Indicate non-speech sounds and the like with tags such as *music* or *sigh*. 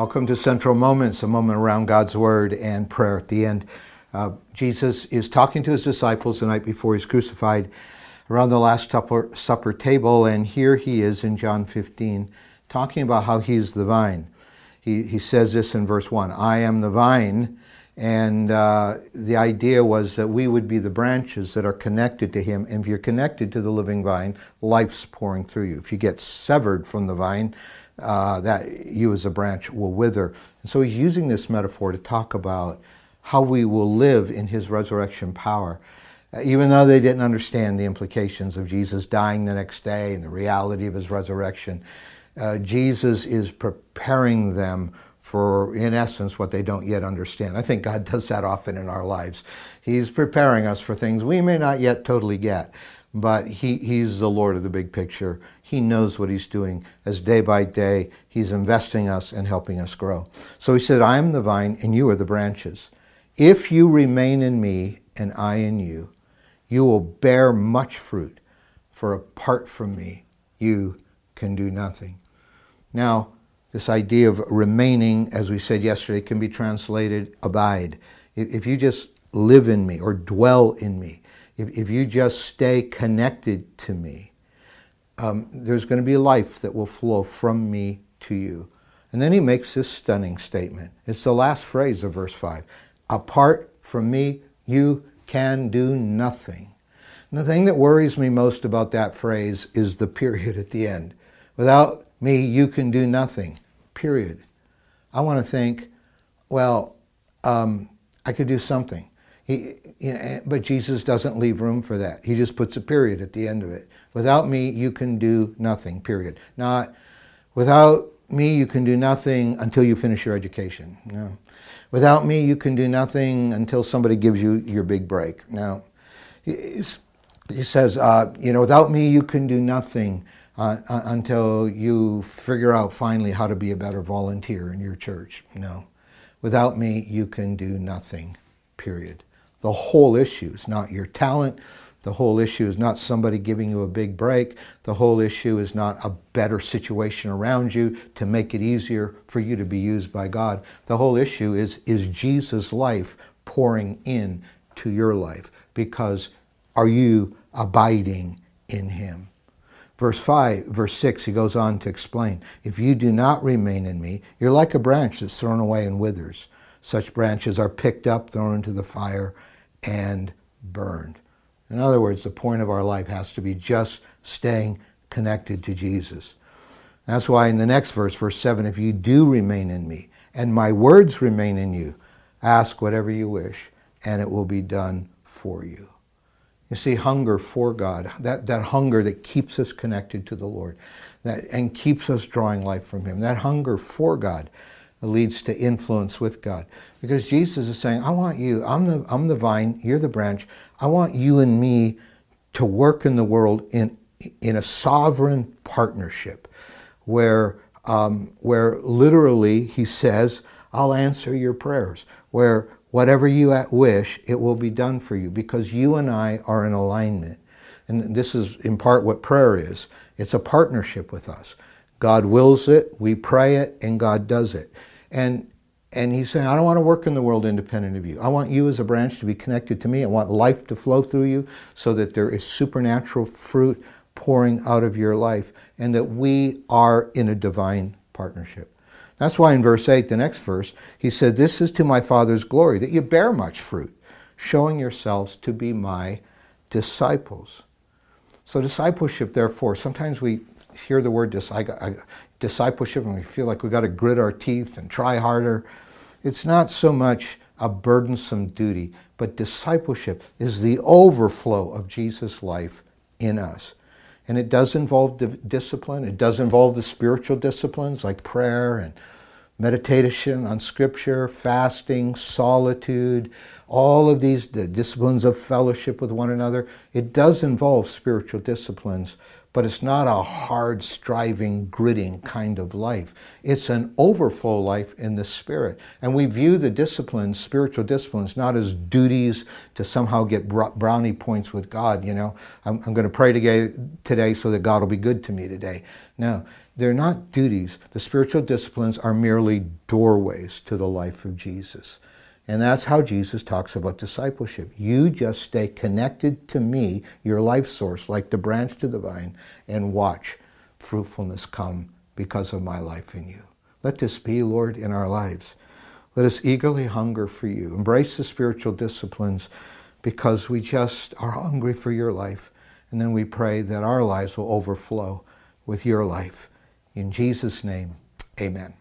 Welcome to Central Moments, a moment around God's Word and prayer at the end. Uh, Jesus is talking to his disciples the night before he's crucified around the Last Supper, supper table, and here he is in John 15 talking about how he's the vine. He, he says this in verse 1 I am the vine, and uh, the idea was that we would be the branches that are connected to him. And if you're connected to the living vine, life's pouring through you. If you get severed from the vine, uh, that you as a branch will wither. And so he's using this metaphor to talk about how we will live in his resurrection power. Even though they didn't understand the implications of Jesus dying the next day and the reality of his resurrection, uh, Jesus is preparing them for, in essence, what they don't yet understand. I think God does that often in our lives. He's preparing us for things we may not yet totally get but he, he's the Lord of the big picture. He knows what he's doing as day by day he's investing us and helping us grow. So he said, I am the vine and you are the branches. If you remain in me and I in you, you will bear much fruit, for apart from me, you can do nothing. Now, this idea of remaining, as we said yesterday, can be translated abide. If you just live in me or dwell in me, if, you just stay connected to me, um, there's going to be life that will flow from me to you. And then he makes this stunning statement. It's the last phrase of verse 5. Apart from me, you can do nothing. And the thing that worries me most about that phrase is the *laughs* period at the end. Without me, you can do nothing. Period. I want to think, well, um, I could do something. He, you know, but Jesus doesn't leave room for that. He just puts a period at the end of it. Without me, you can do nothing, period. Not, without me, you can do nothing until you finish your education. No. Without me, you can do nothing until somebody gives you your big break. No. He says, uh, you know, without me, you can do nothing uh, uh, until you figure out finally how to be a better volunteer in your church. No. Without me, you can do nothing, period. The whole issue is not your talent. The whole issue is not somebody giving you a big break. The whole issue is not a better situation around you to make it easier for you to be used by God. The whole issue is is Jesus' life pouring in to your life because are you abiding in him? Verse 5, verse 6, he goes on to explain If you do not remain in me, you're like a branch that's thrown away and withers. Such branches are picked up, thrown into the fire, and burned. In other words, the point of our life has to be just staying connected to Jesus. That's why in the next verse, verse 7, if you do remain in me and my words remain in you, ask whatever you wish and it will be done for you. You see, hunger for God, that, that hunger that keeps us connected to the Lord that, and keeps us drawing life from Him, that hunger for God leads to influence with God. Because Jesus is saying, I want you, I'm the, I'm the vine, you're the branch. I want you and me to work in the world in, in a sovereign partnership where, um, where literally he says, I'll answer your prayers, where whatever you wish, it will be done for you because you and I are in alignment. And this is in part what prayer is it's a partnership with us. God wills it, we pray it, and God does it. And and he's saying, I don't want to work in the world independent of you. I want you as a branch to be connected to me. I want life to flow through you so that there is supernatural fruit pouring out of your life and that we are in a divine partnership. That's why in verse 8, the next verse, he said, This is to my Father's glory, that you bear much fruit, showing yourselves to be my disciples. So, discipleship, therefore, sometimes we hear the word discipleship and we feel like we've got to grit our teeth and try harder. It's not so much a burdensome duty, but discipleship is the overflow of Jesus' life in us. And it does involve discipline, it does involve the spiritual disciplines like prayer and meditation on scripture, fasting, solitude, all of these the disciplines of fellowship with one another. It does involve spiritual disciplines, but it's not a hard, striving, gritting kind of life. It's an overflow life in the Spirit. And we view the disciplines, spiritual disciplines, not as duties to somehow get brownie points with God. You know, I'm, I'm going to pray today, today so that God will be good to me today. No, they're not duties. The spiritual disciplines are merely doorways to the life of Jesus. And that's how Jesus talks about discipleship. You just stay connected to me, your life source, like the branch to the vine, and watch fruitfulness come because of my life in you. Let this be, Lord, in our lives. Let us eagerly hunger for you. Embrace the spiritual disciplines because we just are hungry for your life. And then we pray that our lives will overflow with your life. In Jesus' name, amen.